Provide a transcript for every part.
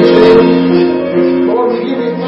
Lord, we give you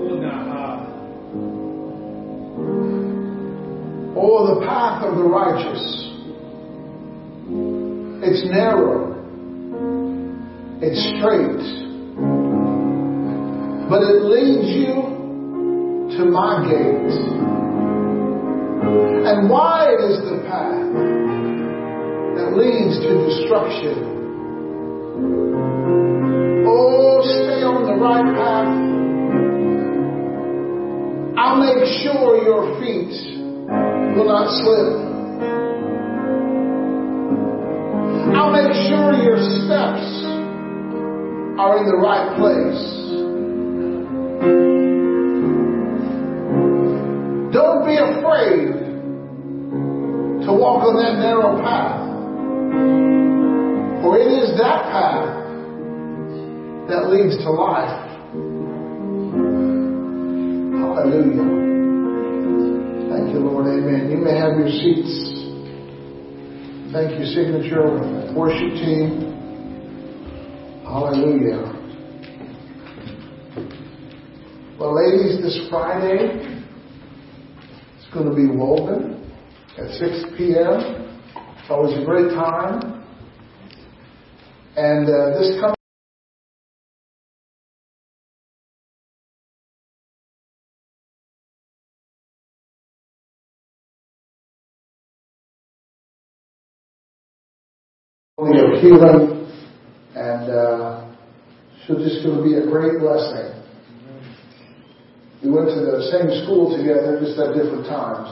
Unaha. Oh, the path of the righteous. It's narrow. It's straight. But it leads you to my gate. And wide is the path that leads to destruction. Oh, stay on the right path. I'll make sure your feet will not slip. I'll make sure your steps are in the right place. Don't be afraid to walk on that narrow path. For it is that path that leads to life. Hallelujah. Thank you, Lord. Amen. You may have your seats. Thank you, signature worship team. Hallelujah. Well, ladies, this Friday it's going to be woven at 6 p.m. It's always a great time. And uh, this coming of healing, and uh, so just going to be a great blessing. We went to the same school together, just at different times.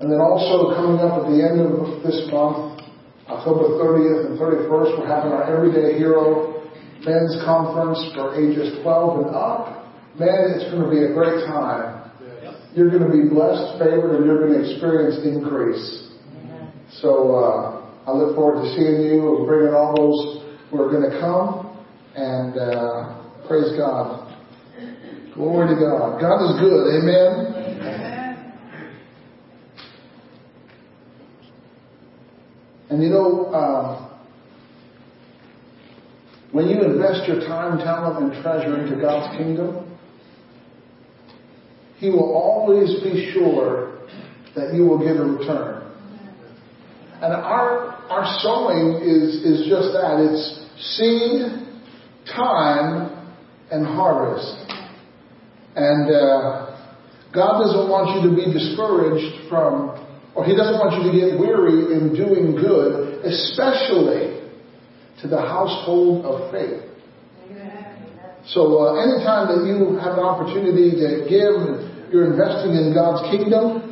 And then also coming up at the end of this month, October 30th and 31st, we're having our Everyday Hero Men's Conference for ages 12 and up. Man, it's going to be a great time. You're going to be blessed, favored, and you're going to experience increase. So, uh, I look forward to seeing you and bringing all those who are going to come. And uh, praise God. Glory to God. God is good. Amen. Amen. And you know, uh, when you invest your time, talent, and treasure into God's kingdom, He will always be sure that you will get a return. And our our sowing is, is just that. It's seed, time, and harvest. And uh, God doesn't want you to be discouraged from, or He doesn't want you to get weary in doing good, especially to the household of faith. So uh, anytime that you have an opportunity to give, you're investing in God's kingdom.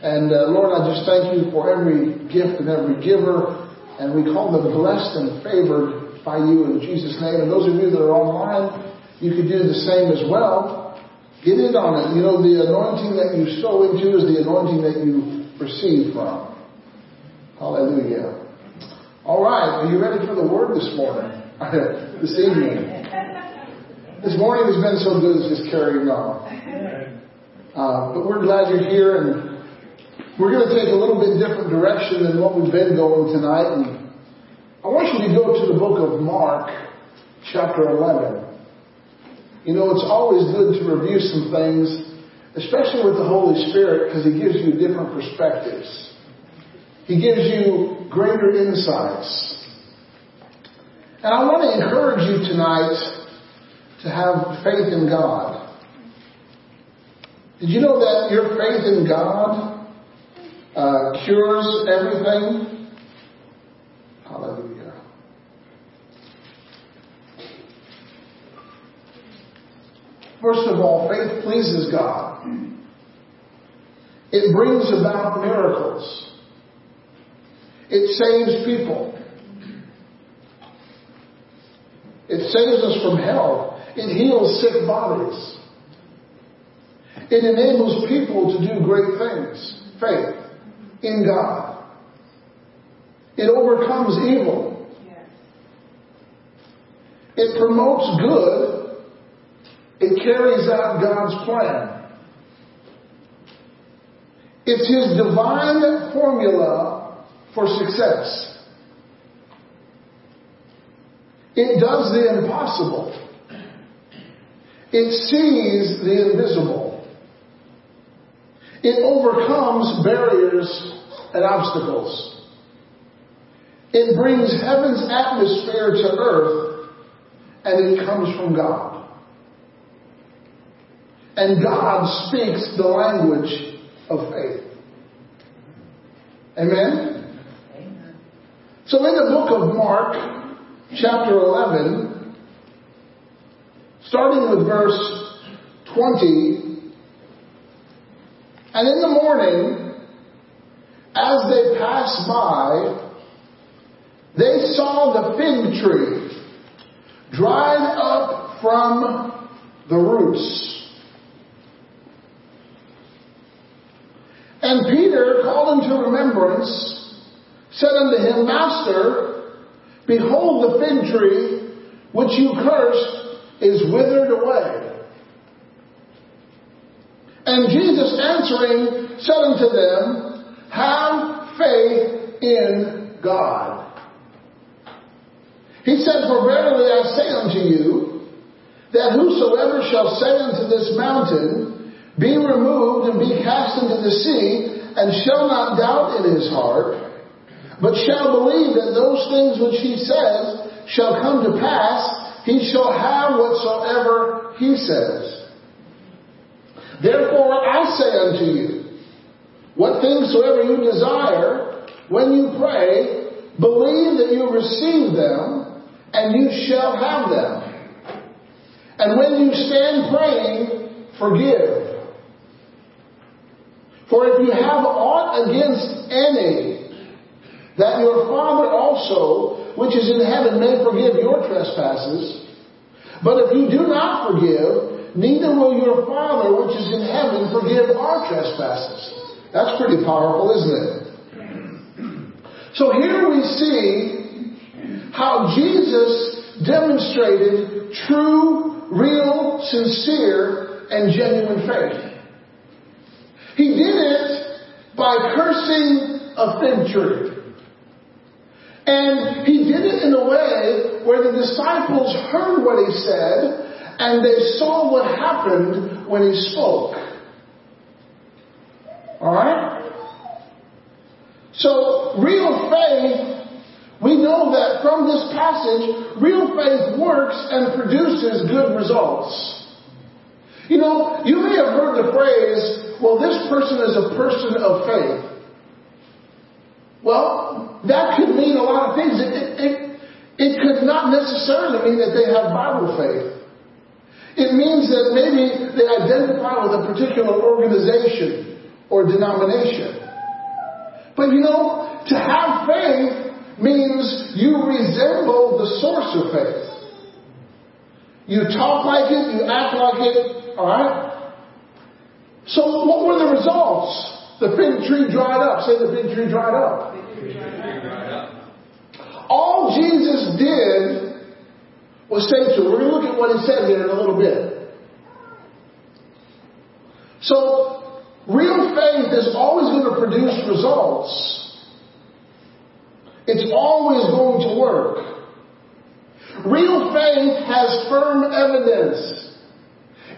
And uh, Lord, I just thank you for every gift and every giver. And we call them blessed and favored by you in Jesus' name. And those of you that are online, you could do the same as well. Get in on it. You know, the anointing that you sow into is the anointing that you receive from. Hallelujah. All right. Are you ready for the word this morning? this evening? This morning has been so good, it's just carrying on. Uh, but we're glad you're here, and we're going to take a little bit different direction than what we've been going tonight. And I want you to go to the book of Mark, chapter 11. You know, it's always good to review some things, especially with the Holy Spirit, because He gives you different perspectives. He gives you greater insights. And I want to encourage you tonight to have faith in God. Did you know that your faith in God uh, cures everything? Hallelujah. First of all, faith pleases God. It brings about miracles. It saves people. It saves us from hell. It heals sick bodies. It enables people to do great things. Faith in God. It overcomes evil. It promotes good. It carries out God's plan. It's His divine formula for success. It does the impossible. It sees the invisible. It overcomes barriers and obstacles. It brings heaven's atmosphere to earth, and it comes from God. And God speaks the language of faith. Amen? Amen. So in the book of Mark, chapter 11, starting with verse 20, and in the morning, as they passed by, they saw the fig tree dried up from the roots. And Peter, him to remembrance, said unto him, Master, behold the fig tree which you cursed is withered away. And Jesus answering said unto them, Have faith in God. He said, For verily I say unto you, that whosoever shall say unto this mountain, Be removed and be cast into the sea, and shall not doubt in his heart, but shall believe that those things which he says shall come to pass, he shall have whatsoever he says. Therefore I say unto you, what things soever you desire, when you pray, believe that you receive them, and you shall have them. And when you stand praying, forgive. For if you have aught against any, that your Father also, which is in heaven, may forgive your trespasses. But if you do not forgive, neither will your Father, which is in heaven, forgive our trespasses. That's pretty powerful, isn't it? So here we see how Jesus demonstrated true, real, sincere, and genuine faith. He did it by cursing a fig tree. And he did it in a way where the disciples heard what he said and they saw what happened when he spoke. Alright? So, real faith we know that from this passage, real faith works and produces good results. You know, you may have heard the phrase, well, this person is a person of faith. Well, that could mean a lot of things. It, it, it, it could not necessarily mean that they have Bible faith. It means that maybe they identify with a particular organization or denomination. But you know, to have faith means you resemble the source of faith. You talk like it, you act like it, alright? So what were the results? The fig tree dried up. Say the fig tree dried up. All Jesus did was say to, we're going to look at what he said here in a little bit. So, real faith is always going to produce results it's always going to work. Real faith has firm evidence.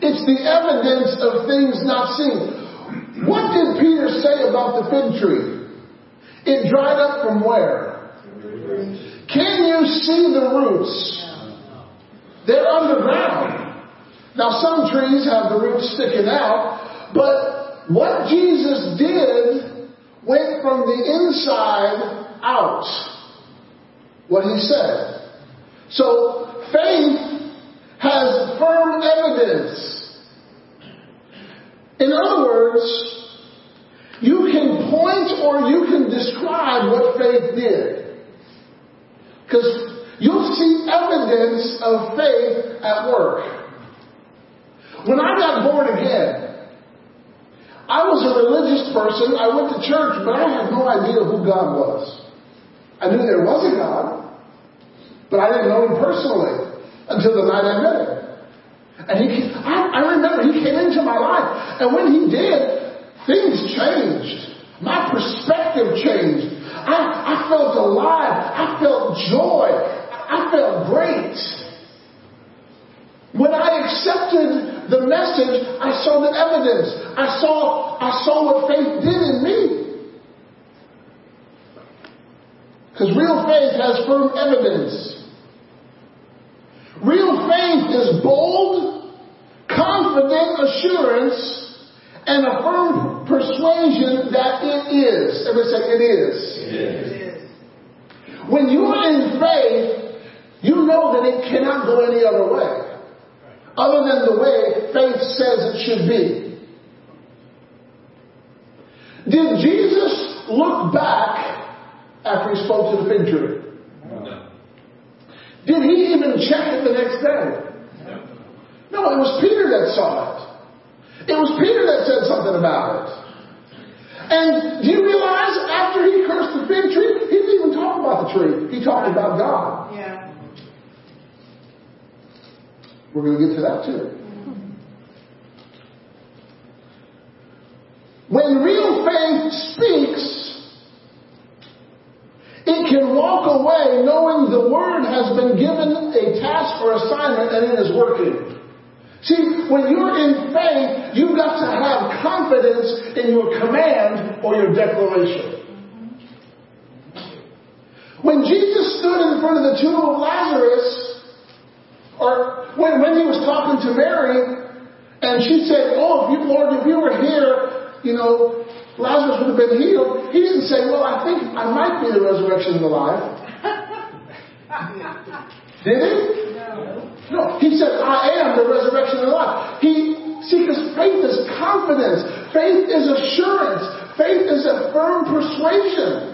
It's the evidence of things not seen. What did Peter say about the fig tree? It dried up from where? Can you see the roots? They're underground. Now some trees have the roots sticking out, but what Jesus did went from the inside out what he said. So faith has firm evidence. In other words, you can point or you can describe what faith did. Because you'll see evidence of faith at work. When I got born again, I was a religious person. I went to church, but I had no idea who God was. I knew there was a God, but I didn't know him personally until the night I met him. And he, I, I remember he came into my life, and when he did, things changed. My perspective changed. I, I felt alive. I felt joy. Felt great. When I accepted the message, I saw the evidence. I saw, I saw what faith did in me. Because real faith has firm evidence. Real faith is bold, confident assurance, and a firm persuasion that it is. Everybody say, it is. It is. When you are in faith, you know that it cannot go any other way other than the way faith says it should be. Did Jesus look back after he spoke to the fig tree? No. Did he even check it the next day? No, it was Peter that saw it. It was Peter that said something about it. And do you realize after he cursed the fig tree, he didn't even talk about the tree. He talked about God. Yeah. We're going to get to that too. When real faith speaks, it can walk away knowing the word has been given a task or assignment and it is working. See, when you're in faith, you've got to have confidence in your command or your declaration. When Jesus stood in front of the tomb of Lazarus, or when, when he was talking to Mary, and she said, Oh, if you, Lord, if you were here, you know, Lazarus would have been healed. He didn't say, Well, I think I might be the resurrection and the life. Did he? No. No. He said, I am the resurrection and the life. He, see, because faith is confidence. Faith is assurance. Faith is a firm persuasion.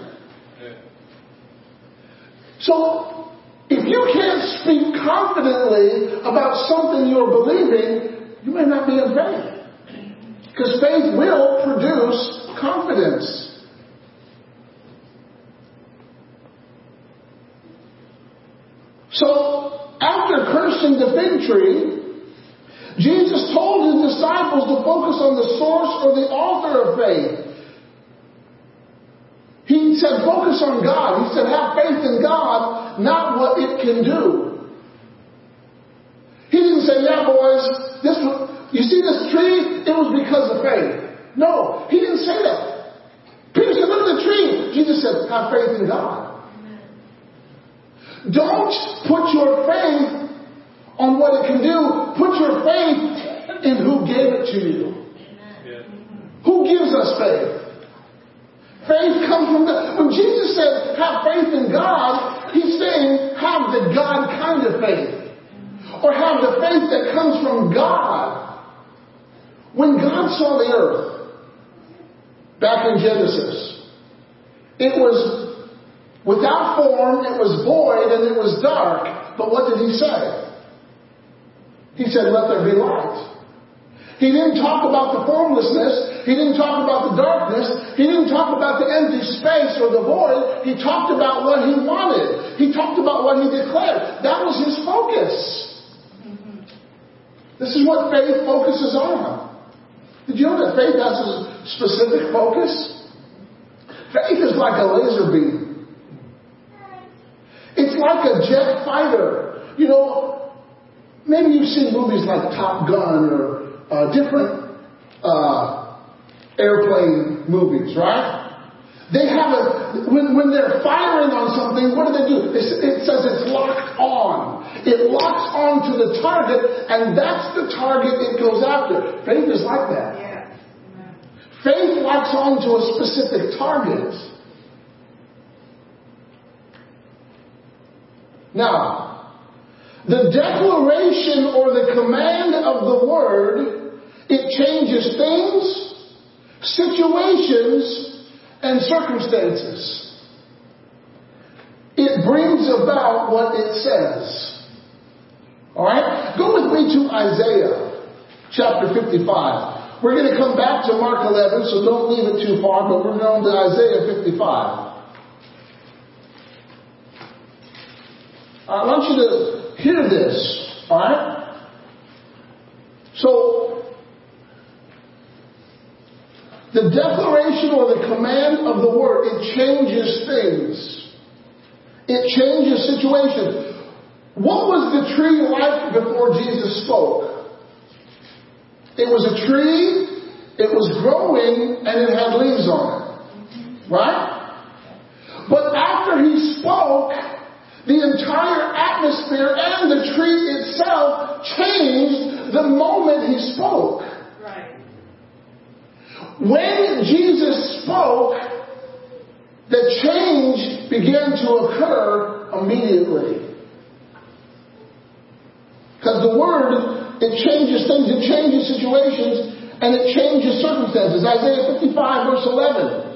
So, if you can't speak confidently about something you're believing, you may not be in faith. Because faith will produce confidence. So, after cursing the fig tree, Jesus told his disciples to focus on the source or the author of faith. He said, focus on God. He said, have faith in God, not what it can do. He didn't say, yeah, boys, this, you see this tree? It was because of faith. No, he didn't say that. Peter said, look at the tree. Jesus said, have faith in God. Don't put your faith on what it can do. Put your faith in who gave it to you. Who gives us faith? Faith comes from God. When Jesus said, have faith in God, he's saying, have the God kind of faith. Or have the faith that comes from God. When God saw the earth, back in Genesis, it was without form, it was void, and it was dark. But what did he say? He said, let there be light. He didn't talk about the formlessness. He didn't talk about the darkness. He didn't talk about the empty space or the void. He talked about what he wanted. He talked about what he declared. That was his focus. This is what faith focuses on. Did you know that faith has a specific focus? Faith is like a laser beam. It's like a jet fighter. You know, maybe you've seen movies like Top Gun or uh, different uh, airplane movies, right? They have a, when, when they're firing on something, what do they do? It, it says it's locked on. It locks on to the target, and that's the target it goes after. Faith is like that. Yeah. Faith locks on to a specific target. Now, the declaration or the command of the word It changes things, situations, and circumstances. It brings about what it says. Alright? Go with me to Isaiah chapter 55. We're going to come back to Mark 11, so don't leave it too far, but we're going to Isaiah 55. Uh, I want you to hear this, alright? So, the declaration or the command of the word, it changes things. It changes situations. What was the tree like before Jesus spoke? It was a tree, it was growing, and it had leaves on it. Right? But after he spoke, the entire atmosphere and the tree itself changed the moment he spoke. When Jesus spoke, the change began to occur immediately. Because the word, it changes things, it changes situations, and it changes circumstances. Isaiah 55 verse 11.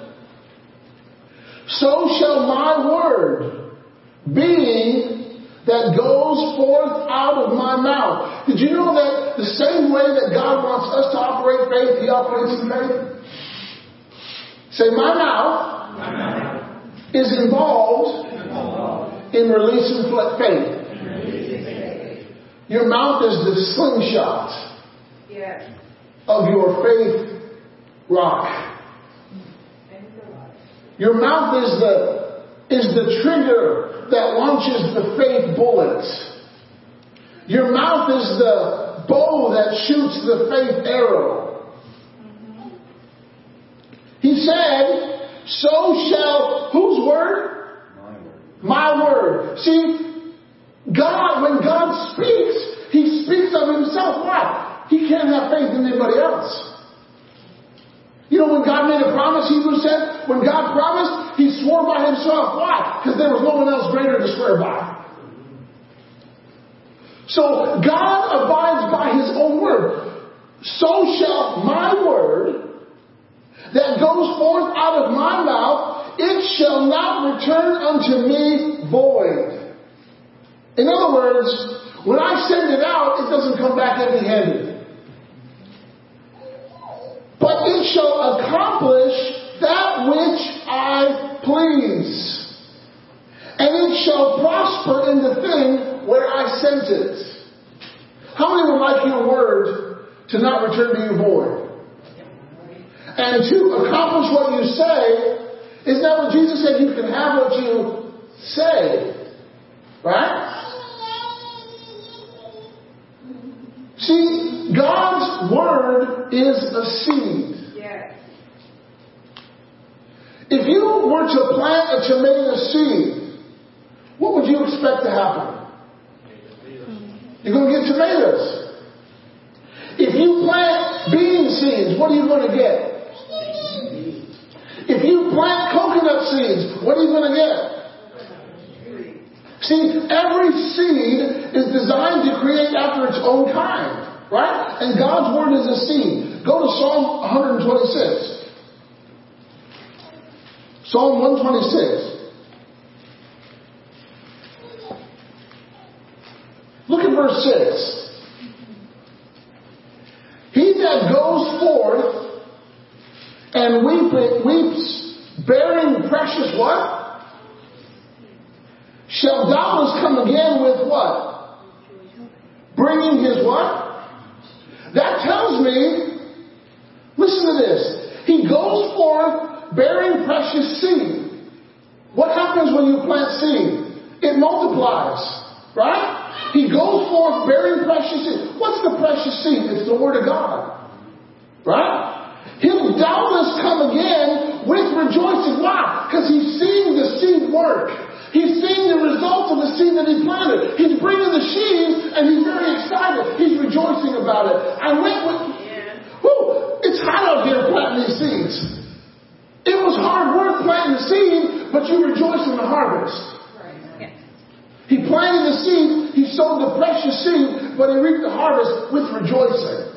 So shall my word be that goes forth out of my mouth. Did you know that the same way that God wants us to operate faith, He operates in faith? Say, my mouth is involved in releasing faith. Your mouth is the slingshot Yes. of your faith rock. Your mouth is the is the trigger that launches the faith bullets. Your mouth is the bow that shoots the faith arrow. He said, So shall whose word? My word. See, God, when God speaks, He speaks of Himself. Why? He can't have faith in anybody else. You know, when God made a promise, Hebrews said, when God promised, He swore by Himself. Why? Because there was no one else greater to swear by. So God abides by His own word. So shall my word that goes forth out of my mouth, it shall not return unto me void. In other words, when I send it out, it doesn't come back empty handed but it shall accomplish that which I please. And it shall prosper in the thing where I sent it. How many would like your word to not return to you void? And to accomplish what you say, isn't that what Jesus said? You can have what you say. Right? See, God's word is a seed. Yes. If you were to plant a tomato seed, what would you expect to happen? You're going to get tomatoes. If you plant bean seeds, what are you going to get? If you plant coconut seeds, what are you going to get? See, every seed is designed to create after its own kind, right? And God's word is a seed. Go to Psalm 126. Psalm 126. Look at verse 6. He that goes forth and weeps, bearing precious what? shall doubtless come again with what? Bringing his what? That tells me, listen to this. He goes forth bearing precious seed. What happens when you plant seed? It multiplies, right? He goes forth bearing precious seed. What's the precious seed? It's the Word of God, right? He'll doubtless come again with rejoicing. Why? Because he's seeing the seed work. He's seeing the results of the seed that he planted. He's bringing the sheaves and he's very excited. He's rejoicing about it. I went with, whoo, it's hot out here planting these seeds. It was hard work planting the seed, but you rejoice in the harvest. He planted the seed, he sowed the precious seed, but he reaped the harvest with rejoicing.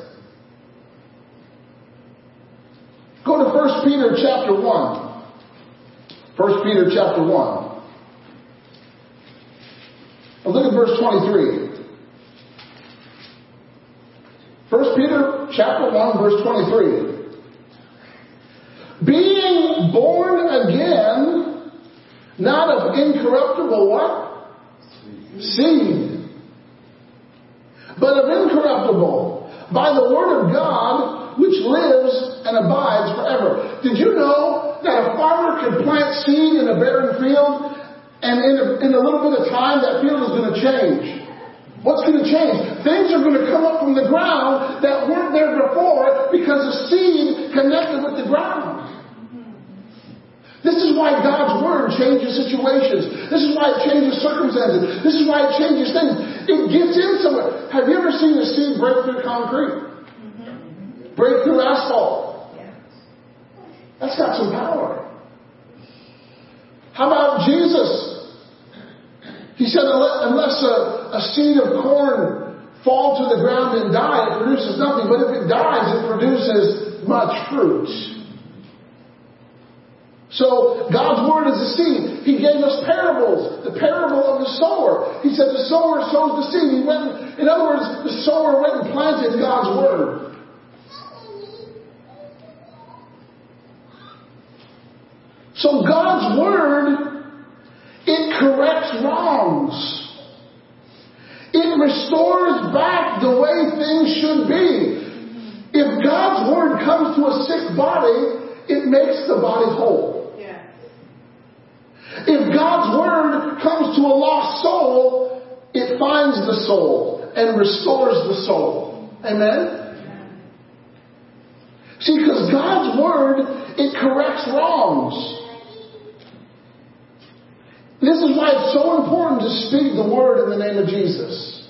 Peter chapter 1. 1 Peter chapter 1. Now look at verse 23. 1 Peter chapter 1 verse 23. Being born again, not of incorruptible what? Seed. But of incorruptible, by the word of God, which lives and abides forever. Did you know that a farmer can plant seed in a barren field and in a, in a little bit of time that field is going to change? What's going to change? Things are going to come up from the ground that weren't there before because the seed connected with the ground. This is why God's Word changes situations. This is why it changes circumstances. This is why it changes things. It gets in somewhere. Have you ever seen a seed break through concrete? Break through asphalt? That's got some power. How about Jesus? He said, unless a, a seed of corn fall to the ground and die, it produces nothing. But if it dies, it produces much fruit. So God's word is a seed. He gave us parables. The parable of the sower. He said the sower sows the seed. He went, in other words, the sower went and planted God's word. So God's word it corrects wrongs. It restores back the way things should be. If God's word comes to a sick body, it makes the body whole. Yeah. If God's word comes to a lost soul, it finds the soul and restores the soul. Amen? See, because God's word, it corrects wrongs. This is why it's so important to speak the word in the name of Jesus.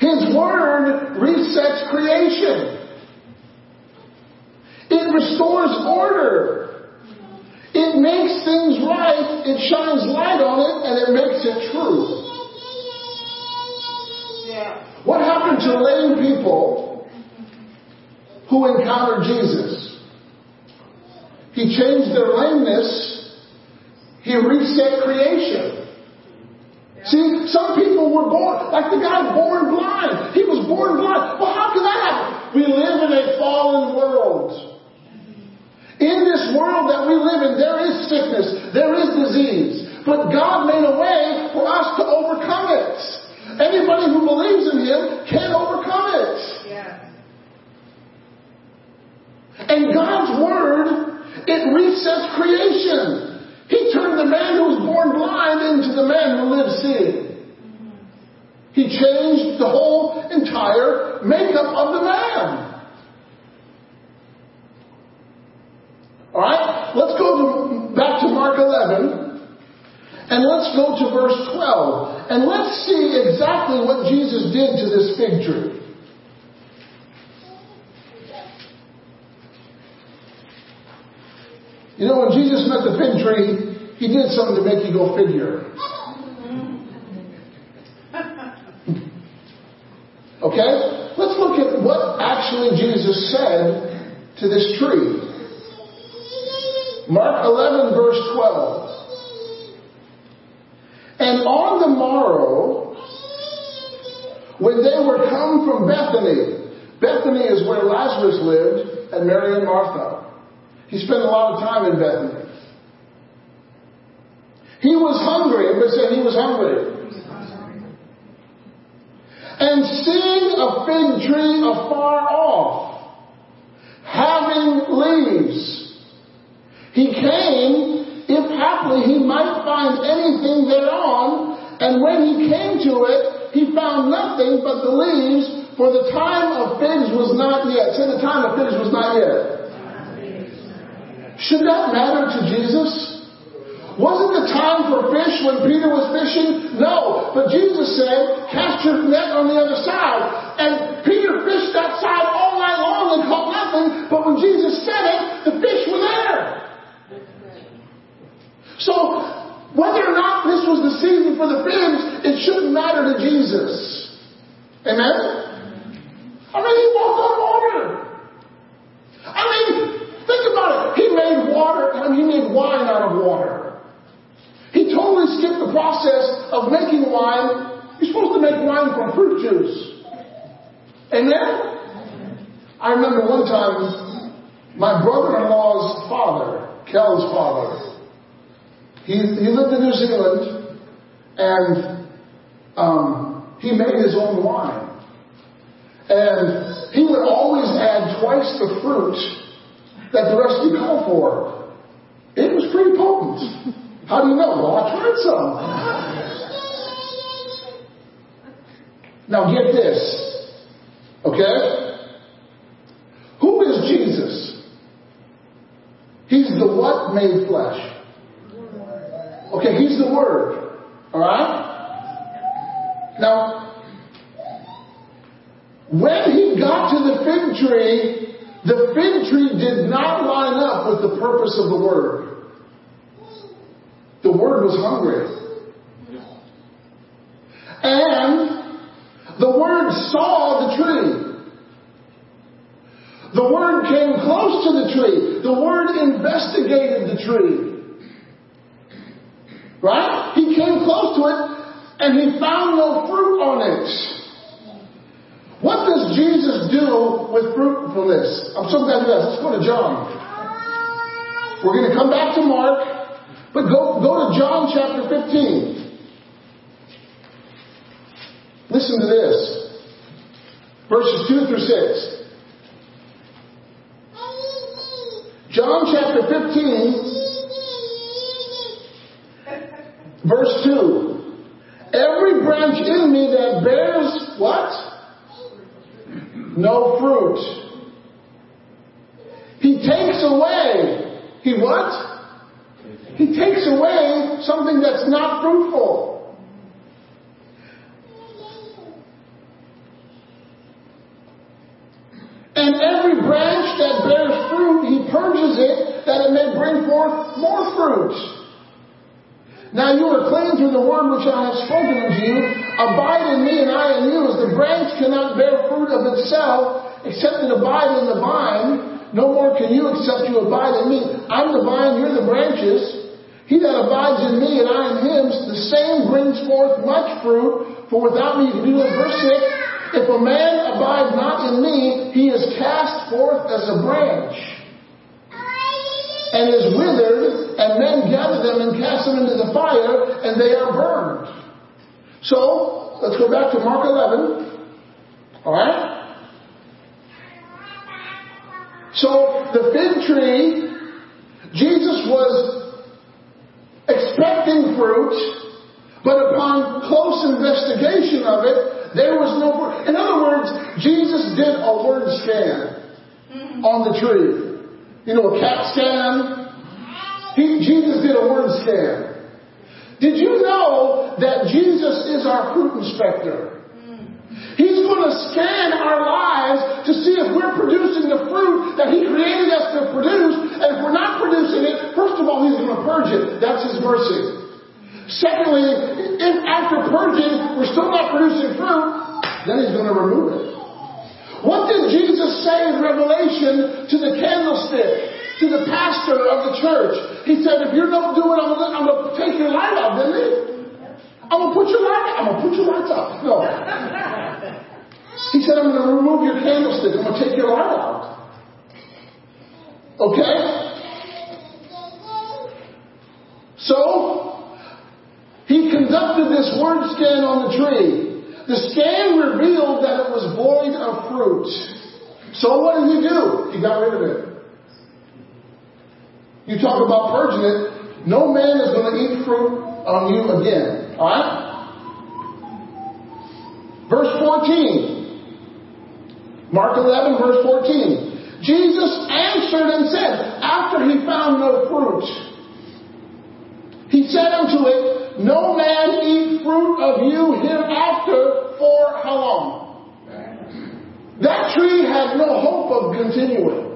His word resets creation. It restores order. It makes things right. It shines light on it and it makes it true. Yeah. What happened to lame people who encountered Jesus? He changed their lameness he reset creation. See, some people were born, like the guy born blind. He was born blind. Well, how can that happen? We live in a fallen world. In this world that we live in, there is sickness, there is disease. But God made a way for us to overcome it. Anybody who believes in Him can overcome it. Yeah. And God's Word, it resets creation. He turned the man who was born blind into the man who lives seeing. He changed the whole entire makeup of the man. Alright, let's go to, back to Mark 11 and let's go to verse 12 and let's see exactly what Jesus did to this fig tree. You know, when Jesus met the fig tree, he did something to make you go figure. Okay? Let's look at what actually Jesus said to this tree. Mark 11, verse 12. And on the morrow, when they were come from Bethany, Bethany is where Lazarus lived, and Mary and Martha. He spent a lot of time in Bethany. He was hungry. Everybody said he was hungry. And seeing a fig tree afar off, having leaves, he came, if haply he might find anything thereon, and when he came to it, he found nothing but the leaves, for the time of figs was not yet. Say the time of figs was not yet. Should that matter to Jesus? Wasn't the time for fish when Peter was fishing? No. But Jesus said, cast your net on the other side. And Peter fished that side all night long and caught nothing. But when Jesus said it, the fish were there. So, whether or not this was the season for the fish, it shouldn't matter to Jesus. Amen? I mean, he walked on water. I mean, Think about it. He made water, I mean, he made wine out of water. He totally skipped the process of making wine. You're supposed to make wine from fruit juice. Amen? I remember one time, my brother-in-law's father, Kel's father, he, he lived in New Zealand, and um, he made his own wine. And he would always add twice the fruit that the recipe called for. It was pretty potent. How do you know? Well, I tried some. Now get this. Okay? Who is Jesus? He's the what made flesh? Okay, he's the Word. Alright? Now, when he got to the fig tree, the fig tree did not line up with the purpose of the Word. The Word was hungry. And the Word saw the tree. The Word came close to the tree. The Word investigated the tree. Right? He came close to it and he found no fruit on it. What does Jesus do with fruitfulness? I'm so glad you asked. Let's go to John. We're going to come back to Mark. But go, go to John chapter 15. Listen to this. Verses 2 through 6. John chapter 15, verse 2. Every branch in me that bears what? No fruit. He takes away. He what? He takes away something that's not fruitful. And every branch that bears fruit, he purges it that it may bring forth more fruit. Now you are clean through the word which I have spoken unto you. Abide in me and I in you, as the branch cannot bear fruit of itself except it abide in the vine. No more can you except you abide in me. I'm the vine, you're the branches. He that abides in me and I in him, the same brings forth much fruit, for without me you can do no. Verse 6, if a man abide not in me, he is cast forth as a branch and is withered, and men gather them and cast them into the fire, and they are burned. So, let's go back to Mark 11. Alright? So, the fig tree, Jesus was expecting fruit, but upon close investigation of it, there was no fruit. In other words, Jesus did a word scan mm-hmm. on the tree. You know, a CAT scan. He, Jesus did a word scan. Did you know that Jesus is our fruit inspector? He's going to scan our lives to see if we're producing the fruit that He created us to produce. And if we're not producing it, first of all, He's going to purge it. That's His mercy. Secondly, if after purging we're still not producing fruit, then He's going to remove it. What did Jesus say in Revelation to the candlestick, to the pastor of the church? He said, if you don't do it, I'm going to take your light out, didn't he? I'm going to put your light out. I'm going to put your lights out. No. He said, I'm going to remove your candlestick. I'm going to take your light out. Okay? So, he conducted this word scan on the tree. The scan revealed that it was void of fruit. So what did he do? He got rid of it. You talk about purging it. No man is going to eat fruit on you again. Alright? Verse 14. Mark 11, verse 14. Jesus answered and said, after he found no fruit, he said unto it, No man eat fruit of you hereafter for how long? That tree had no hope of continuing.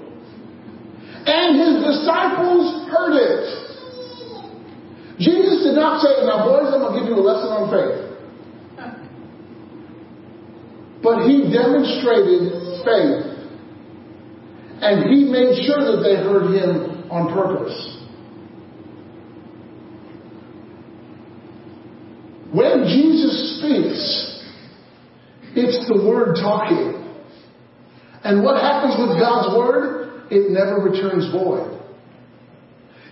And his disciples heard it. Jesus did not say, Now, boys, I'm going to give you a lesson on faith. But he demonstrated faith. And he made sure that they heard him on purpose. When Jesus speaks, it's the Word talking. And what happens with God's Word? It never returns void.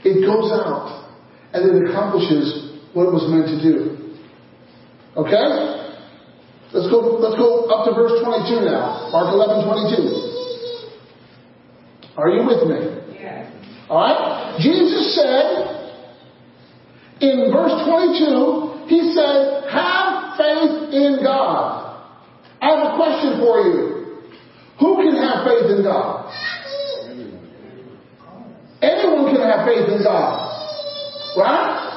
It goes out and it accomplishes what it was meant to do. Okay? Let's go, let's go up to verse 22 now. Mark 11, 22. Are you with me? Yes. Alright? Jesus said, in verse 22, He said, have faith in God. I have a question for you. Who can have faith in God? Anyone can have faith in God. Right?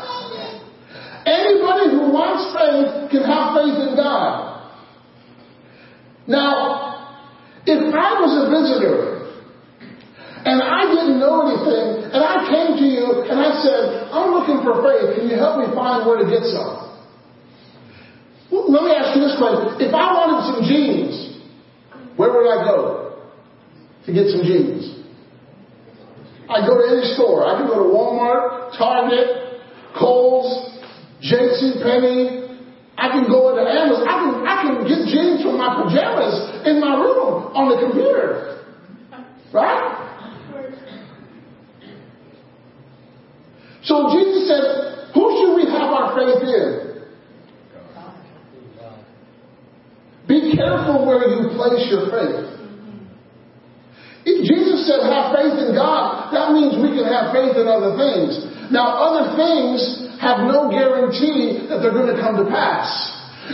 Anybody who wants faith can have faith in God. Now, if I was a visitor and I didn't know anything and I came to you and I said, I'm looking for faith, can you help me find where to get some? Let me ask you this question. If I wanted some jeans, where would I go to get some jeans? I'd go to any store. I can go to Walmart, Target, Kohl's, J.C. Penney, I can go into Amazon. I can, I can get jeans from my pajamas in my room on the computer. Right? So Jesus said, who should we have our faith in? Be careful where you place your faith. If Jesus said have faith in God, that means we can have faith in other things. Now other things have no guarantee that they're going to come to pass.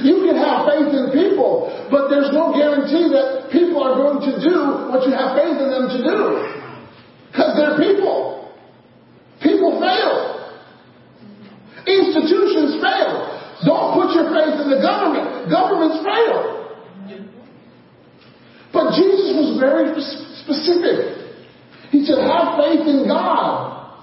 You can have faith in people, but there's no guarantee that people are going to do what you have faith in them to do. Because they're people. People fail. Institutions fail. Don't put your faith in the government. Governments fail. But Jesus was very specific. He said, have faith in God.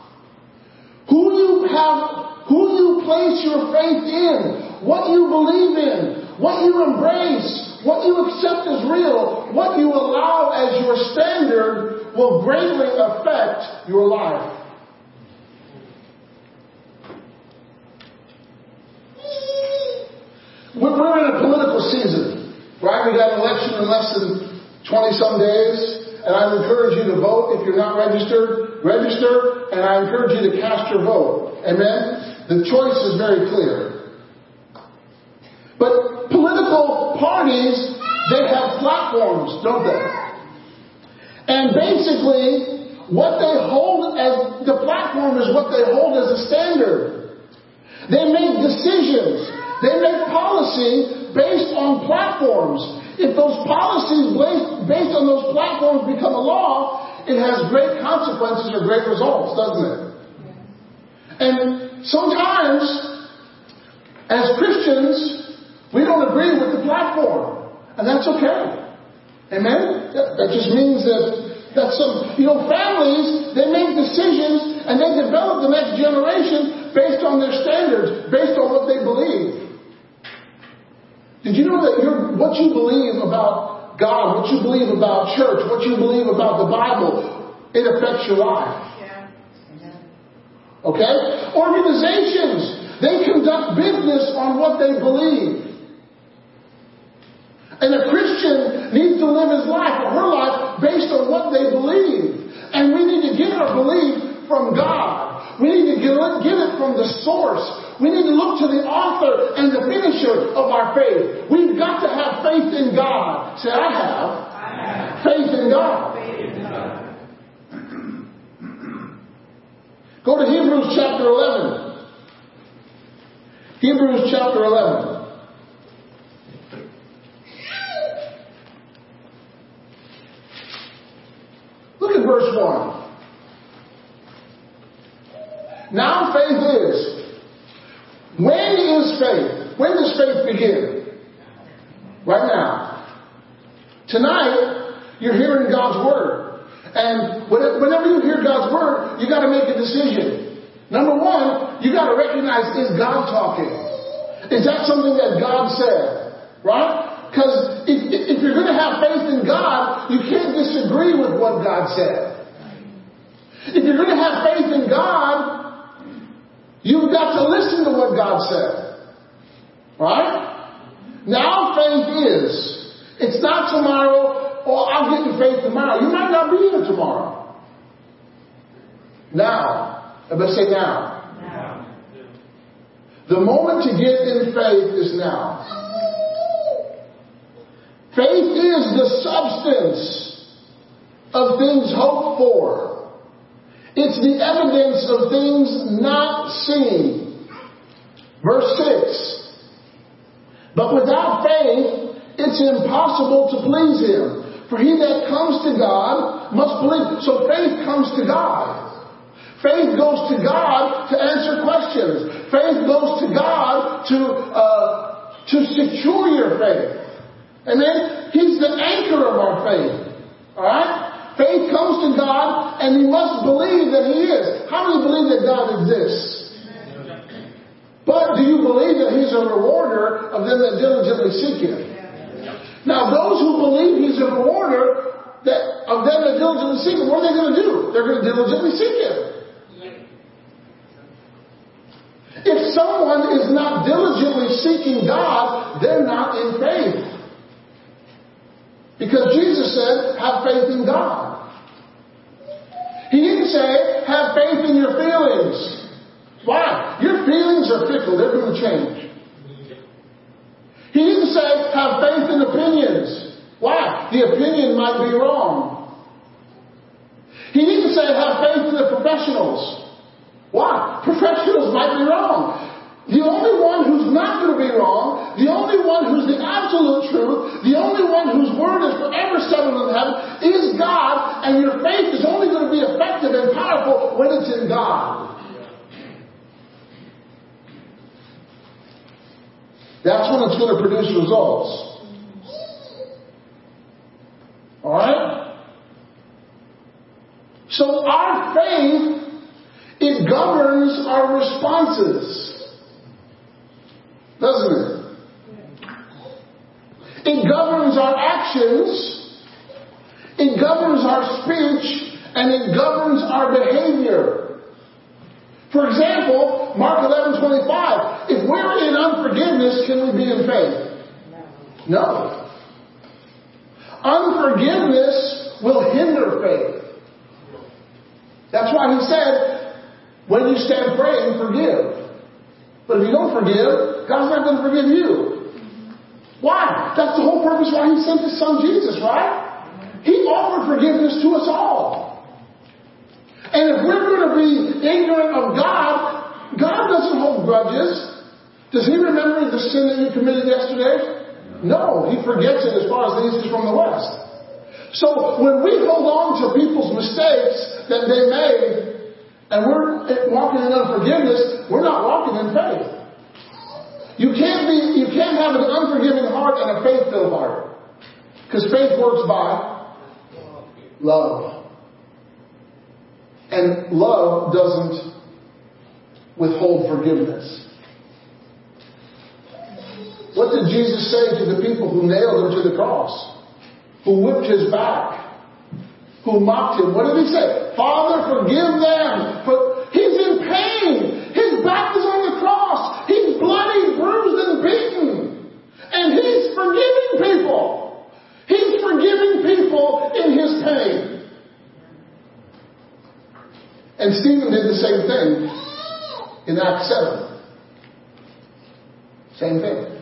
Who you have who you place your faith in, what you believe in, what you embrace, what you accept as real, what you allow as your standard will greatly affect your life. We're in a political season, right? We got an election in less than 20 some days, and I encourage you to vote if you're not registered. Register, and I encourage you to cast your vote. Amen? The choice is very clear. But political parties, they have platforms, don't they? And basically, what they hold as the platform is what they hold as a standard. They make decisions. They make policy based on platforms. If those policies based on those platforms become a law, it has great consequences or great results, doesn't it? And Sometimes, as Christians, we don't agree with the platform, and that's okay. Amen? That, that just means that that some, you know, families, they make decisions and they develop the next generation based on their standards, based on what they believe. Did you know that what you believe about God, what you believe about church, what you believe about the Bible, it affects your life? Okay? Organizations, they conduct business on what they believe. And a Christian needs to live his life or her life based on what they believe. And we need to get our belief from God. We need to get it, from the source. We need to look to the author of our faith. We've got to have faith in God. Say, I have, I have. faith in God. Go to Hebrews chapter 11. Hebrews chapter 11. Look at verse 1. Now faith is. When is faith? When does faith begin? Right now. Tonight, you're hearing God's Word. And whenever you hear God's word, you got to make a decision. Number one, you got to recognize is God talking? Is that something that God said? Right? Because if, if you're going to have faith in God, you can't disagree with what God said. If you're going to have faith in God, you've got to listen to what God said. Right? Now faith is. It's not tomorrow, or I'll get in faith tomorrow. You might not be here tomorrow. Now. Everybody say now. Now. The moment to get in faith is now. Faith is the substance of things hoped for. It's the evidence of things not seen. Verse 6. But without faith, it's impossible to please Him. For he that comes to God must believe. So faith comes to God. Faith goes to God to answer questions. Faith goes to God to, uh, to secure your faith. Amen? He's the anchor of our faith. Alright? Faith comes to God and we must believe that He is. How do we believe that God exists? But do you believe that He's a rewarder of them that diligently seek Him? Now those who believe He's a rewarder that, of them that diligently seek Him, what are they going to do? They're going to diligently seek Him. If someone is not diligently seeking God, they're not in faith. Because Jesus said, have faith in God. He didn't say, have faith in your feelings. Why? Your feelings are fickle. They're going to change. He didn't say, have faith in opinions. Why? The opinion might be wrong. He didn't say, have faith in the professionals. Why? Professionals might be wrong. The only one who's not going to be wrong, the only one who's the absolute truth, the only one whose word is forever settled in heaven is God, and your faith is only going to be effective and powerful when it's in God. That's when it's going to produce results. Alright? So our faith, it governs our responses doesn't it? It governs our actions, it governs our speech, and it governs our behavior. For example, Mark 11, 25. If we're in unforgiveness, can we be in faith? No. Unforgiveness will hinder faith. That's why he said, when you stand praying, forgive. But if you don't forgive, God's not going to forgive you. Why? That's the whole purpose why He sent His Son Jesus, right? He offered forgiveness to us all. And if we're going to be ignorant of God, God doesn't hold grudges. Does He remember the sin that you committed yesterday? No, He forgets it as far as the east is from the west. So when we hold on to people's mistakes that they made, and we're walking in unforgiveness, we're not walking in faith. You can't be, you can't have an unforgiving heart and a faith-filled heart. Because faith works by love. And love doesn't withhold forgiveness. What did Jesus say to the people who nailed him to the cross? Who whipped his back? who mocked him. What did he say? Father, forgive them. For he's in pain. His back is on the cross. He's bloody, bruised, and beaten. And he's forgiving people. He's forgiving people in his pain. And Stephen did the same thing in Acts 7. Same thing.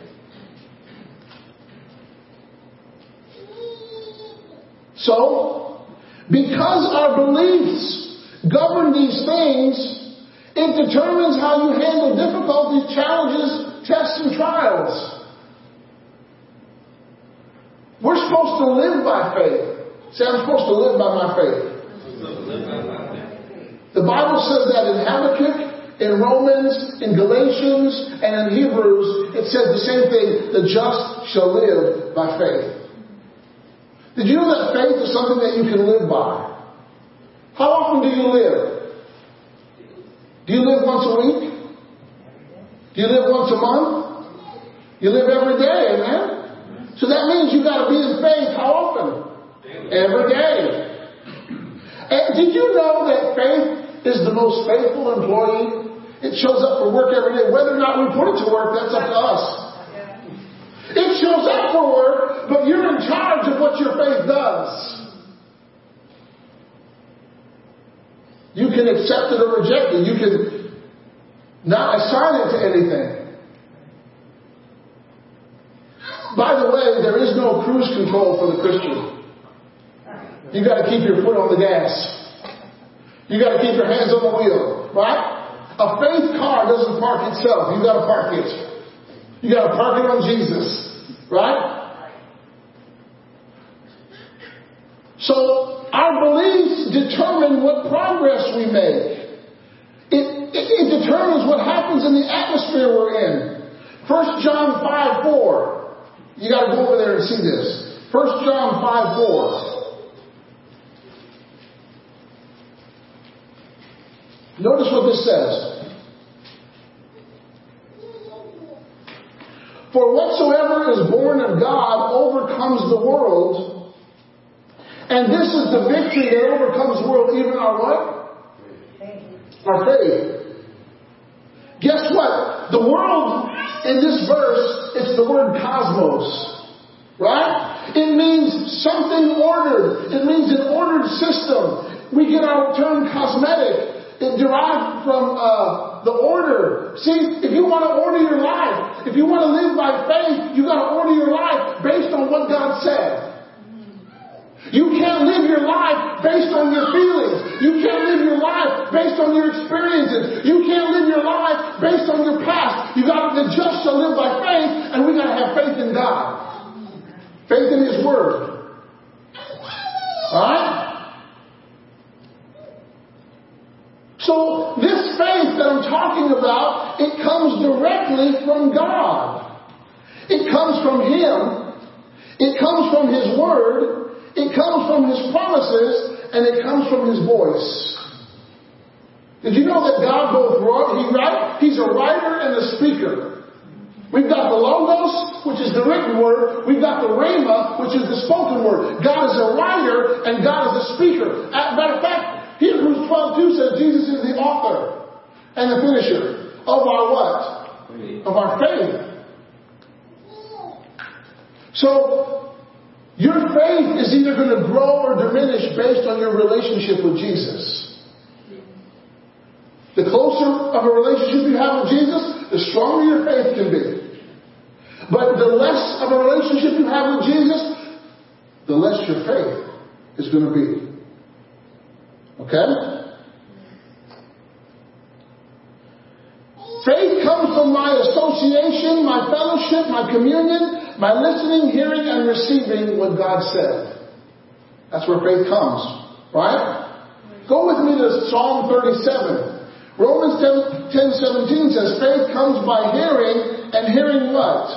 So, because our beliefs govern these things, it determines how you handle difficulties, challenges, tests, and trials. We're supposed to live by faith. Say, I'm supposed to live by my faith. The Bible says that in Habakkuk, in Romans, in Galatians, and in Hebrews, it says the same thing the just shall live by faith. Did you know that faith is something that you can live by? How often do you live? Do you live once a week? Do you live once a month? You live every day, amen? So that means you've gotta be in faith how often? Every day. And did you know that faith is the most faithful employee? It shows up for work every day. Whether or not we put it to work, that's up to us. It shows up for work, but you're in charge of what your faith does. You can accept it or reject it. You can not assign it to anything. By the way, there is no cruise control for the Christian. You've got to keep your foot on the gas. You got to keep your hands on the wheel, right? A faith car doesn't park itself. You got to park it. You got to park it on Jesus, right? So our beliefs determine what progress we make. It, it, it determines what happens in the atmosphere we're in. 1 John 5 4. You got to go over there and see this. 1 John 5 4. Notice what this says. For whatsoever is born of God overcomes the world. And this is the victory that overcomes the world, even our what? Our faith. Guess what? The world in this verse, it's the word cosmos. Right? It means something ordered. It means an ordered system. We get our term cosmetic. It derived from uh, the order. See, if you want to order your life, if you want to live by faith, you got to order your life based on what God said. You can't live your life based on your feelings. You can't live your life based on your experiences. You can't live your life based on your past. You got to just to live by faith, and we got to have faith in God, faith in His Word. All right. So this faith that I'm talking about, it comes directly from God. It comes from Him. It comes from His Word. It comes from His promises. And it comes from His voice. Did you know that God both wrote, He write, He's a writer and a speaker. We've got the Logos, which is the written word. We've got the Rhema, which is the spoken word. God is a writer and God is a speaker. As a matter of fact, Hebrews 12 2 says Jesus is the author and the finisher of our what? Of our faith. So, your faith is either going to grow or diminish based on your relationship with Jesus. The closer of a relationship you have with Jesus, the stronger your faith can be. But the less of a relationship you have with Jesus, the less your faith is going to be. Okay? Faith comes from my association, my fellowship, my communion, my listening, hearing, and receiving what God said. That's where faith comes. Right? Go with me to Psalm 37. Romans 10, 10 17 says, faith comes by hearing, and hearing what?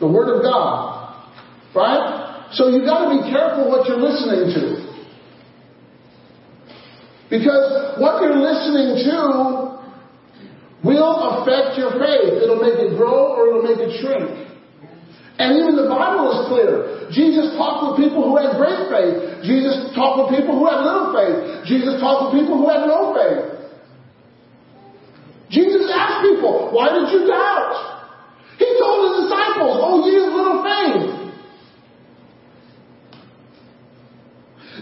The Word of God. Right? So you gotta be careful what you're listening to. Because what you're listening to will affect your faith. It'll make it grow or it'll make it shrink. And even the Bible is clear. Jesus talked with people who had great faith. Jesus talked with people who had little faith. Jesus talked with people who had no faith. Jesus asked people, why did you doubt? He told his disciples, oh ye of little faith.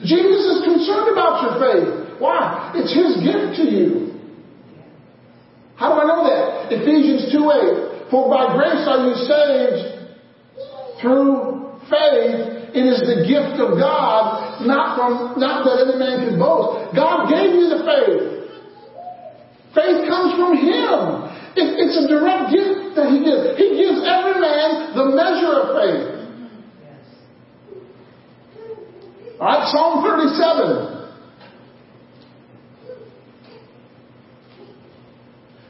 Jesus is concerned about your faith. Why? It's His gift to you. How do I know that? Ephesians 2 8. For by grace are you saved through faith. It is the gift of God, not from not that any man can boast. God gave you the faith. Faith comes from Him. It, it's a direct gift that He gives. He gives every man the measure of faith. All right, Psalm 37.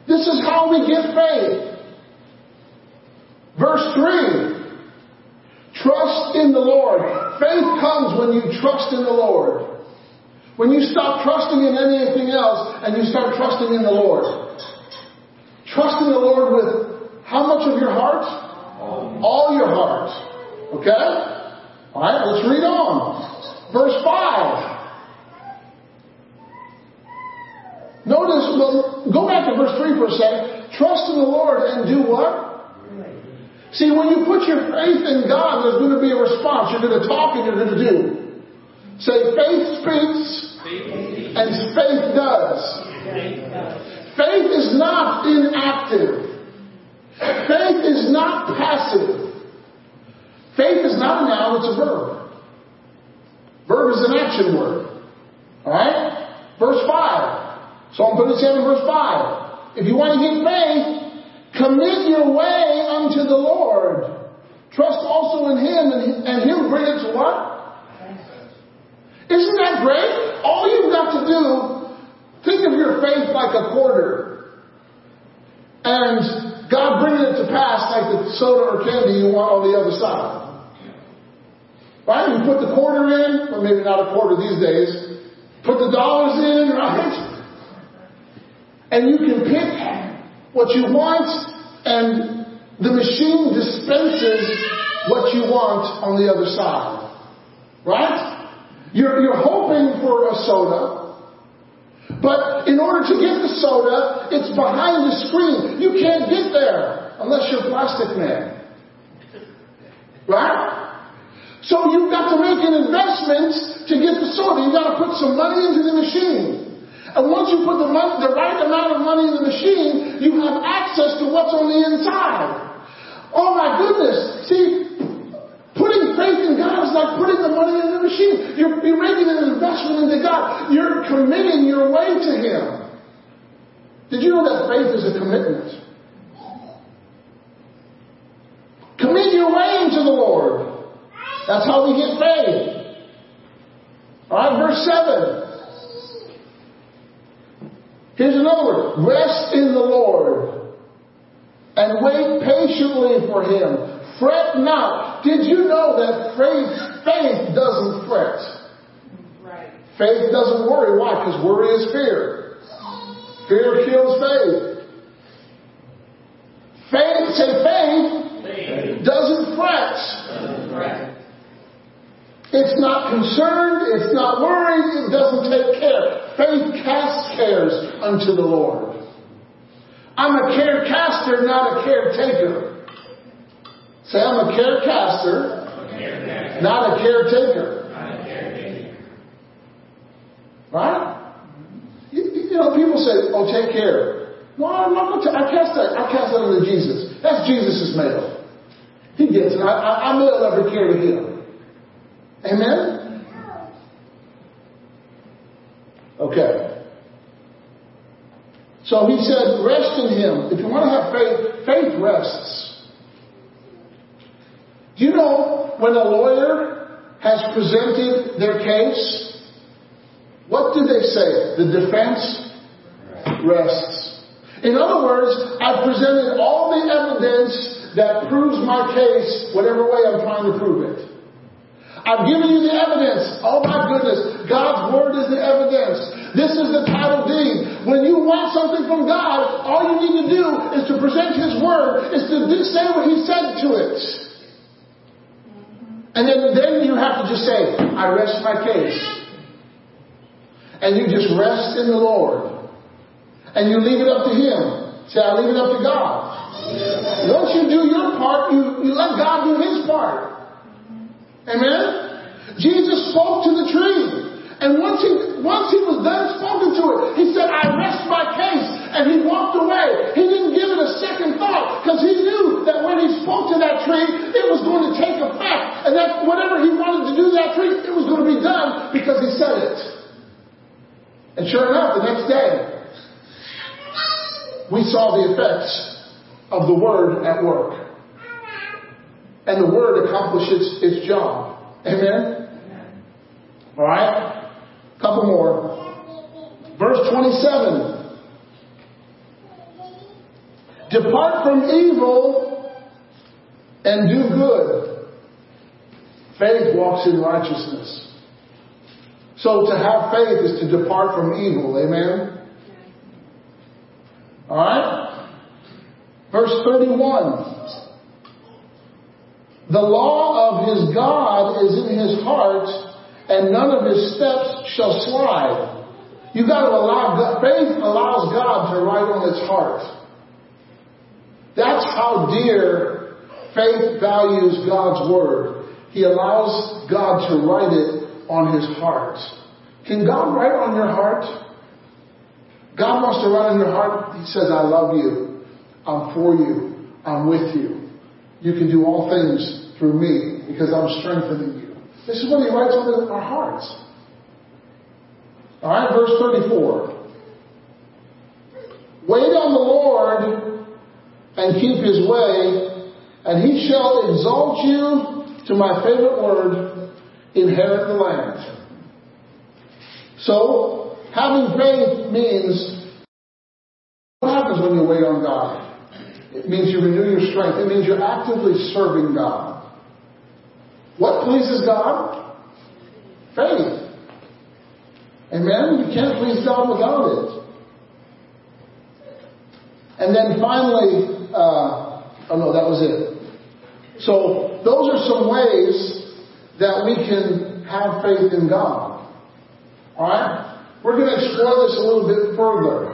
This is how we get faith. Verse 3. Trust in the Lord. Faith comes when you trust in the Lord. When you stop trusting in anything else and you start trusting in the Lord. Trust in the Lord with how much of your heart? All your heart. Okay? Alright, let's read on. Verse 5. Notice, well, go back to verse 3 for a second. Trust in the Lord and do what? See, when you put your faith in God, there's going to be a response. You're going to talk and you're going to do. Say, faith speaks and faith does. Faith is not inactive. Faith is not passive. Faith is not a noun, it's a verb. Verb is an action word. Alright? Verse 5. Psalm 37, verse 5. If you want to get faith, Commit your way unto the Lord. Trust also in Him, and, He'll bring it to what? Isn't that great? All you've got to do, think of your faith like a quarter. And God bringing it to pass like the soda or candy you want on the other side. Right? You put the quarter in, or maybe not a quarter these days, put the dollars in, right? And you can pick what you want, and the machine dispenses what you want on the other side. Right? You're, you're hoping for a soda, but in order to get the soda, it's behind the screen. You can't get there unless you're a plastic man. Right? So you've got to make an investment to get the soda. You've got to put some money into the machine. And once you put the, money, the right amount of money in the machine, you have access to what's on the inside. Oh my goodness. See, putting faith in God is like putting the money in the machine. You're, you're making an investment into God. You're committing your way to Him. Did you know that faith is a commitment? Commit your way into the Lord. That's how we get faith. Alright, verse 7. Here's another word. Rest in the Lord and wait patiently for Him. Fret not. Did you know that faith, faith doesn't fret? Right. Faith doesn't worry. Why? Because worry is fear. Fear kills faith. Faith, say faith, Faith. doesn't fret. Right. It's not concerned, it's not worried, it doesn't take care. Faith casts cares unto the Lord. I'm a carecaster, not a caretaker. Say, I'm a carecaster, not a caretaker. Right? You, you know, people say, oh, take care. No, I'm not going to, I cast that, I cast that onto Jesus. That's Jesus' mail. He gets it. I, I, I mail every care to him. Amen? Okay. So he said, rest in him. If you want to have faith, faith rests. Do you know when a lawyer has presented their case, what do they say? The defense rests. In other words, I've presented all the evidence that proves my case, whatever way I'm trying to prove it. I've given you the evidence. Oh my goodness. God's word is the evidence. This is the title deed. When you want something from God, all you need to do is to present His word, is to say what He said to it. And then, then you have to just say, I rest my case. And you just rest in the Lord. And you leave it up to Him. Say, I leave it up to God. Once you do your part, you, you let God do His part. Amen? Jesus spoke to the tree. And once he, once he was done spoken to it, he said, I rest my case. And he walked away. He didn't give it a second thought because he knew that when he spoke to that tree, it was going to take effect. And that whatever he wanted to do that tree, it was going to be done because he said it. And sure enough, the next day, we saw the effects of the word at work and the word accomplishes its job. Amen? All right? Couple more. Verse 27. Depart from evil and do good. Faith walks in righteousness. So to have faith is to depart from evil. Amen? All right? Verse 31. The law of his God is in his heart, and none of his steps shall slide. You got to allow God, faith allows God to write on its heart. That's how dear faith values God's word. He allows God to write it on his heart. Can God write on your heart? God wants to write on your heart. He says, I love you. I'm for you. I'm with you. You can do all things through me because I'm strengthening you. This is what he writes on our hearts. All right, verse 34. Wait on the Lord and keep his way, and he shall exalt you to my favorite word, inherit the land. So, having faith means what happens when you wait on God? It means you renew your strength. It means you're actively serving God. What pleases God? Faith. Amen? You can't please God without it. And then finally, uh, oh no, that was it. So those are some ways that we can have faith in God. Alright? We're going to explore this a little bit further.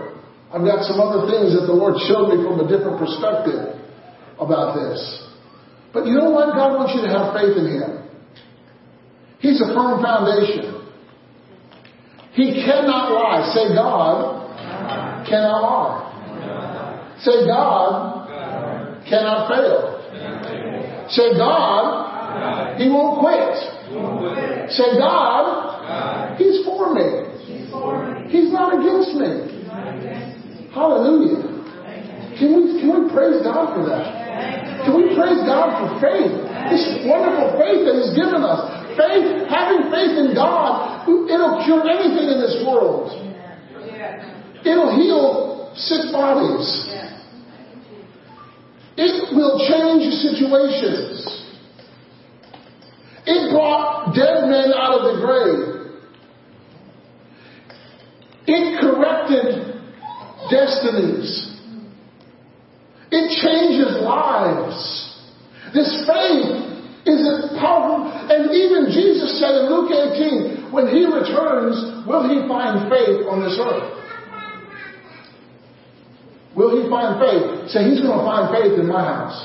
I've got some other things that the Lord showed me from a different perspective about this. But you know what? God wants you to have faith in Him. He's a firm foundation. He cannot lie. Say, God cannot lie. Say, God cannot fail. Say, God, He won't quit. Say, God, He's for me. He's not against me. Hallelujah. Can we, can we praise God for that? Can we praise God for faith? This wonderful faith that He's given us. Faith, having faith in God, it'll cure anything in this world. It'll heal sick bodies. It will change situations. It brought dead men out of the grave. It corrected destinies. It changes lives. This faith is powerful, and even Jesus said in Luke 18, when he returns, will he find faith on this earth? Will he find faith? Say, he's going to find faith in my house.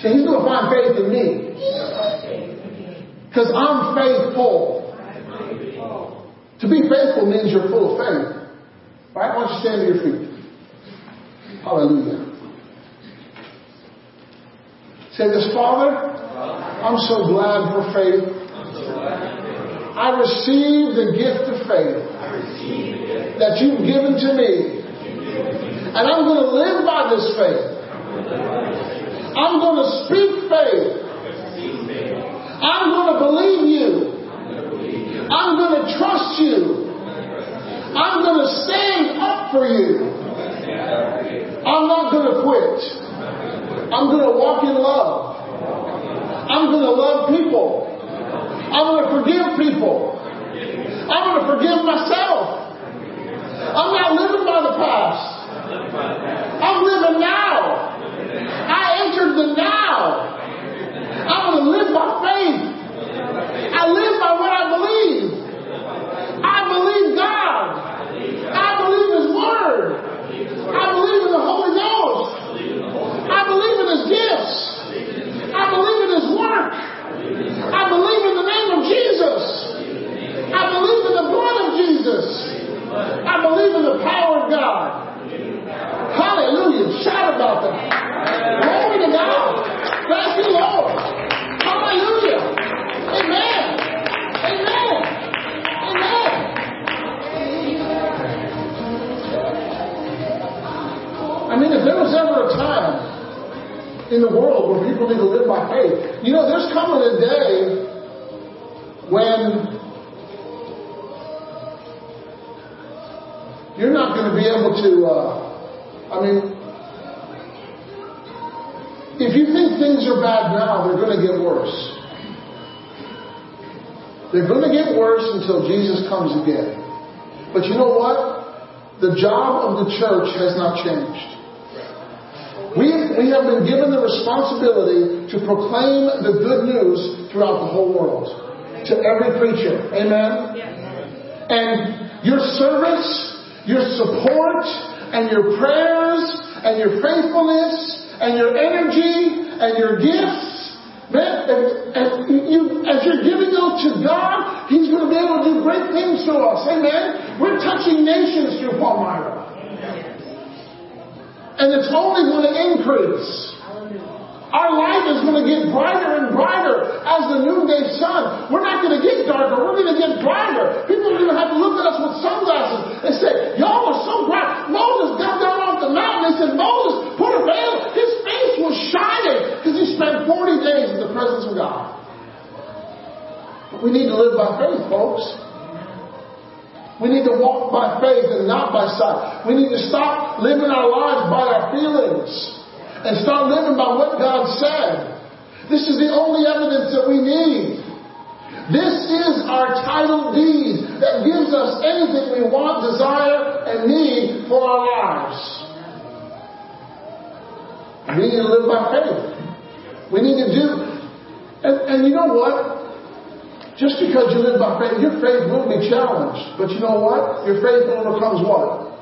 Say, he's going to find faith in me. Because I'm faithful. To be faithful means you're full of faith. Right? Why don't you stand to your feet? Hallelujah. Say this, Father, I'm so glad for faith. I receive the gift of faith that you've given to me. And I'm going to live by this faith. I'm going to speak faith. I'm going to believe you. I'm going to trust you. I'm going to stand up for you. I'm not going to quit. I'm going to walk in love. I'm going to love people. I'm going to forgive people. I'm going to forgive myself. I'm not living by the past. I'm living now. I entered the now. I'm going to live by faith. I live by what I believe. I believe God. I believe His Word. I believe in the Holy Ghost. I believe in His gifts. I believe in His work. I believe in the name of Jesus. I believe in the blood of Jesus. I believe in the power God. Hallelujah. Shout about that. Glory to God. Thank you, Lord. Hallelujah. Amen. Amen. Amen. I mean, if there was ever a time in the world where people need to live by faith, you know, there's coming a day when you're not going to be able to, uh, I mean, if you think things are bad now, they're going to get worse. They're going to get worse until Jesus comes again. But you know what? The job of the church has not changed. We, we have been given the responsibility to proclaim the good news throughout the whole world. To every preacher. Amen? And your service, your support, and your prayers, and your faithfulness, and your energy and your gifts. Man, and, and you, as you're giving those to God, He's going to be able to do great things through us. Amen. We're touching nations through Palmyra. And it's only going to increase. Our light is going to get brighter and brighter as the noonday sun. We're not going to get darker. We're going to get brighter. People are going to have to look at us with sunglasses and say, y'all are so bright. Moses got down off the mountain and said, Moses, put a veil. His face was shining because he spent 40 days in the presence of God. But we need to live by faith, folks. We need to walk by faith and not by sight. We need to stop living our lives by our feelings and start living by what God said. This is the only evidence that we need. This is our title deed that gives us anything we want, desire, and need for our lives. We need to live by faith. We need to do, and, and you know what? Just because you live by faith, your faith will be challenged. But you know what? Your faith overcomes what?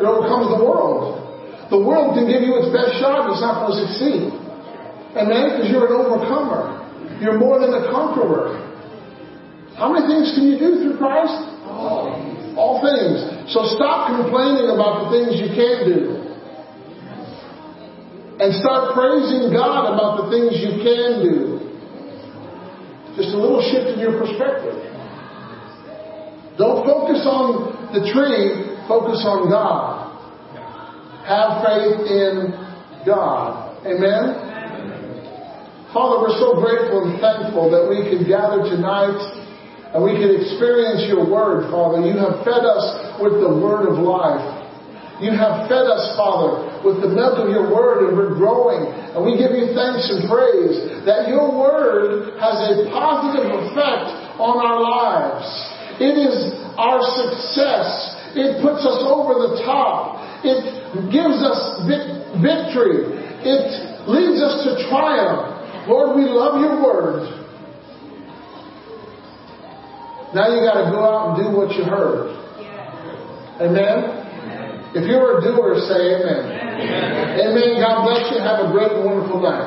It overcomes the world. The world can give you its best shot, but it's not going to succeed. Amen? Because you're an overcomer. You're more than a conqueror. How many things can you do through Christ? All. All things. So stop complaining about the things you can't do. And start praising God about the things you can do. Just a little shift in your perspective. Don't focus on the tree, focus on God. Have faith in God. Amen? Father, we're so grateful and thankful that we can gather tonight and we can experience your word, Father. You have fed us with the word of life. You have fed us, Father, with the milk of your word, and we're growing. And we give you thanks and praise that your word has a positive effect on our lives. It is our success. It puts us over the top. It gives us victory. It leads us to triumph. Lord, we love your word. Now you got to go out and do what you heard. Amen? If you're a doer, say amen. amen. Amen. God bless you. Have a great and wonderful night.